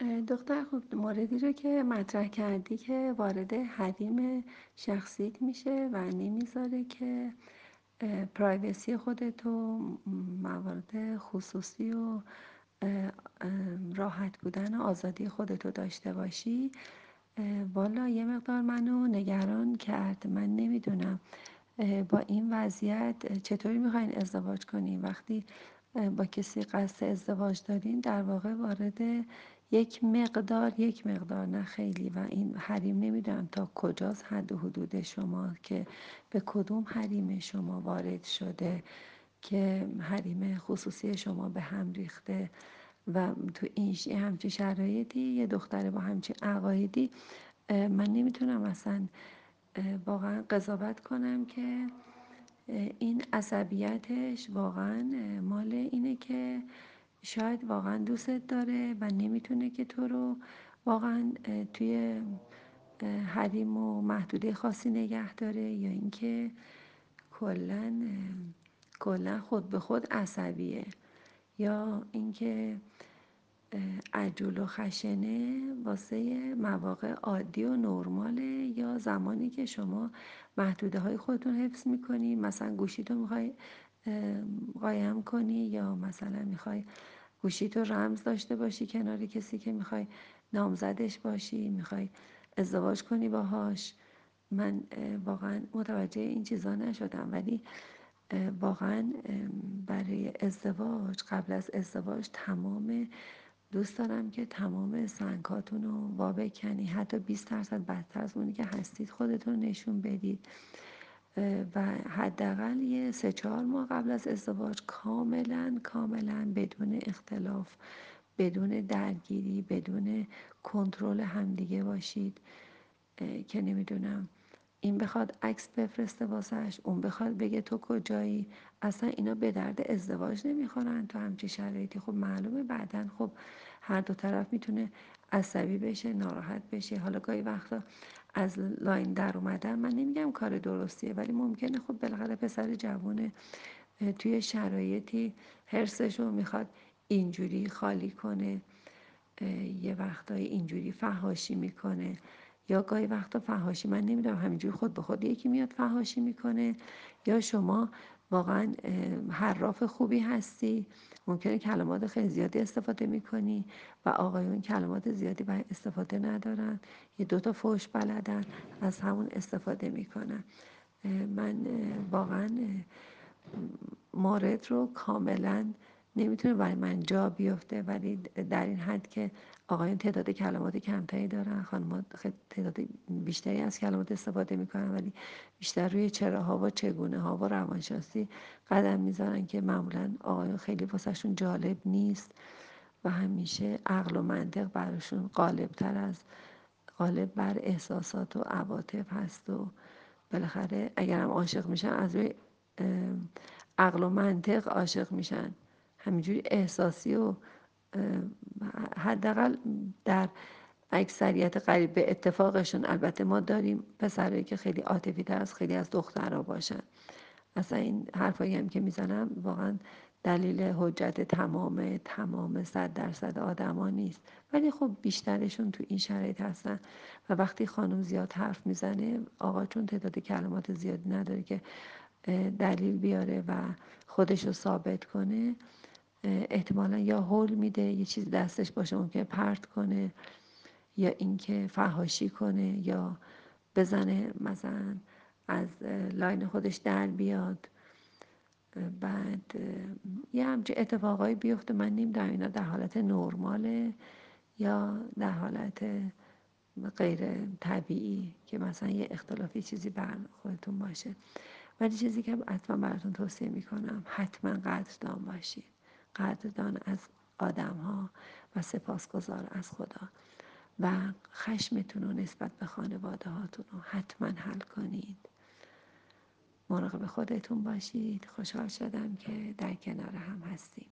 دختر خوب موردی رو که مطرح کردی که وارد حریم شخصیت میشه و نمی‌ذاره که پرایوسی خودتو موارد خصوصی و راحت بودن و آزادی خودتو داشته باشی. والا یه مقدار منو نگران کرد. من نمی‌دونم. با این وضعیت چطوری می‌خواین ازدواج کنیم وقتی با کسی قصد ازدواج دارین در واقع وارد یک مقدار یک مقدار نه خیلی و این حریم نمی‌دونم تا کجاست حد و حدود شما که به کدوم حریم شما وارد شده که حریم خصوصی شما به هم ریخته و تو این همچین شرایطی یه دختر با همچین عقایدی من نمی‌تونم اصلا واقعا قضاوت کنم که این عصبیتش واقعا مال اینه که شاید واقعا دوستت داره و نمی‌تونه که تو رو واقعا توی حریم و محدوده خاصی نگه داره یا اینکه کلا کلا خود به خود عصبیه یا اینکه عجول و خشنه واسه مواقع عادی و نرماله زمانی که شما محدوده های خودتون حفظ می‌کنی مثلا گوشی تو می‌خوای قایم کنی یا مثلا می‌خوای گوشی تو رمز داشته باشی کنار کسی که می‌خوای نامزدش باشی می‌خوای ازدواج کنی باهاش. من واقعا متوجه این چیزا نشدم ولی واقعا برای ازدواج قبل از ازدواج تمام دوست دارم که تمام سنگاتون رو وا بکنی. حتی 20 درصد بدتر از اونی که هستید خودتون نشون بدید. و حداقل یه سه چهار ماه قبل از ازدواج کاملا کاملا بدون اختلاف بدون درگیری بدون کنترل همدیگه باشید. که نمی‌دونم. این بخواد عکس بفرسته واسهش اون بخواد بگه تو کجایی؟ اصلا اینا به درد ازدواج نمی‌خورن تو همچی شرایطی. خب معلومه بعدا خب هر دو طرف می‌تونه عصبی بشه ناراحت بشه. حالا گاهی وقتا از لاین در اومدن من نمیگم کار درستیه ولی ممکنه خب بالاخره پسر جوونه توی شرایطی حرسش رو می‌خواد اینجوری خالی کنه یه وقتایی اینجوری فهاشی می‌کنه. یا گاهی وقتا فهاشی من نمی‌دونم همینجوری خود به خود یکی میاد فهاشی می‌کنه. یا شما واقعا حراف خوبی هستی ممکنه کلمات خیلی زیادی استفاده می‌کنی و آقایون کلمات زیادی باید استفاده ندارن. یه دوتا فوش بلدن از همون استفاده می‌کنن. من واقعا مورد رو کاملا نمی‌تونه برای من جا بیفته ولی در این حد که آقایون تعداد کلمات کمتری دارن خانمات تعداد بیشتری از کلمات استفاده می‌کنن ولی بیشتر روی چراها و چگونه ها و روانشناسی قدم می‌ذارن که معمولا آقایون خیلی واسهشون جالب نیست و همیشه عقل و منطق براشون غالب تر از غالب بر احساسات و عواطف هست و بالاخره اگرم عاشق میشن از روی عقل و منطق عاشق میشن. همینجوری احساسی و حداقل در اکثریت قریب به اتفاقشون البته ما داریم پسرایی که خیلی عاطفی تر از خیلی از دخترها باشن. اصلا این حرفایی هم که می‌زنم واقعا دلیل حجت تمام تمام صد درصد آدما نیست. ولی خب بیشترشون تو این شرایط هستن. و وقتی خانم زیاد حرف می‌زنه آقا چون تعداد کلمات زیادی نداره که دلیل بیاره و خودش رو ثابت کنه احتمالا یا هول میده یه چیز دستش باشه ممکنه پرت کنه یا اینکه فهاشی کنه یا بزنه مثلا از لاین خودش در بیاد. بعد یه همچه اتفاقایی بیفته. من نمی‌دونم اینا در حالت نرماله یا در حالت غیر طبیعی که مثلا یه اختلافی چیزی بر خودتون باشه. ولی چیزی که حتما براتون توصیه می‌کنم حتما قدردان باشید. قدردان از آدم ها و سپاسگزار از خدا. و خشمتون رو نسبت به خانواده هاتون رو حتما حل کنید. مراقب خودتون باشید. خوشحال شدم که در کنار هم هستیم.